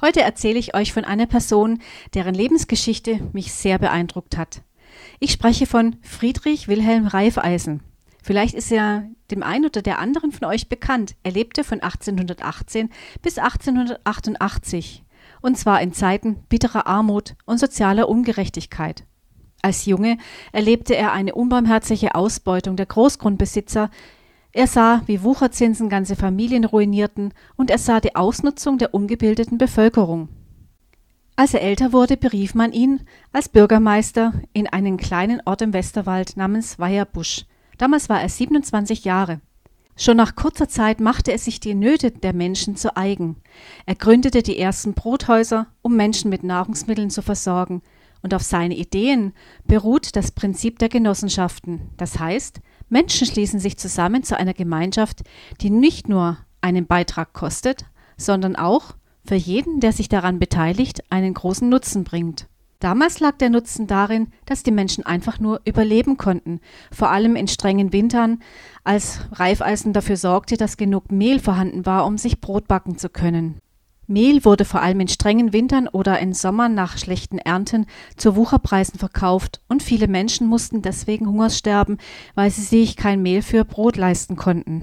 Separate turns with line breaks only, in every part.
Heute erzähle ich euch von einer Person, deren Lebensgeschichte mich sehr beeindruckt hat. Ich spreche von Friedrich Wilhelm Reifeisen. Vielleicht ist er dem einen oder der anderen von euch bekannt. Er lebte von 1818 bis 1888 und zwar in Zeiten bitterer Armut und sozialer Ungerechtigkeit. Als Junge erlebte er eine unbarmherzige Ausbeutung der Großgrundbesitzer, er sah, wie Wucherzinsen ganze Familien ruinierten, und er sah die Ausnutzung der ungebildeten Bevölkerung. Als er älter wurde, berief man ihn als Bürgermeister in einen kleinen Ort im Westerwald namens Weierbusch. Damals war er 27 Jahre. Schon nach kurzer Zeit machte er sich die Nöte der Menschen zu eigen. Er gründete die ersten Brothäuser, um Menschen mit Nahrungsmitteln zu versorgen, und auf seine Ideen beruht das Prinzip der Genossenschaften. Das heißt, Menschen schließen sich zusammen zu einer Gemeinschaft, die nicht nur einen Beitrag kostet, sondern auch für jeden, der sich daran beteiligt, einen großen Nutzen bringt. Damals lag der Nutzen darin, dass die Menschen einfach nur überleben konnten, vor allem in strengen Wintern, als Reifeisen dafür sorgte, dass genug Mehl vorhanden war, um sich Brot backen zu können. Mehl wurde vor allem in strengen Wintern oder in Sommern nach schlechten Ernten zu Wucherpreisen verkauft und viele Menschen mussten deswegen Hungers sterben, weil sie sich kein Mehl für Brot leisten konnten.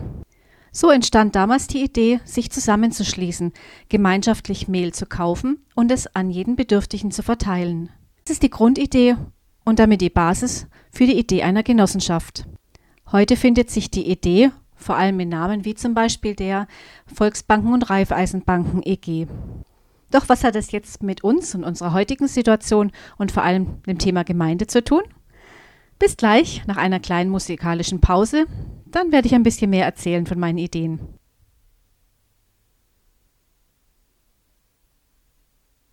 So entstand damals die Idee, sich zusammenzuschließen, gemeinschaftlich Mehl zu kaufen und es an jeden Bedürftigen zu verteilen. Das ist die Grundidee und damit die Basis für die Idee einer Genossenschaft. Heute findet sich die Idee vor allem in Namen wie zum Beispiel der Volksbanken und Raiffeisenbanken EG. Doch was hat das jetzt mit uns und unserer heutigen Situation und vor allem dem Thema Gemeinde zu tun? Bis gleich nach einer kleinen musikalischen Pause, dann werde ich ein bisschen mehr erzählen von meinen Ideen.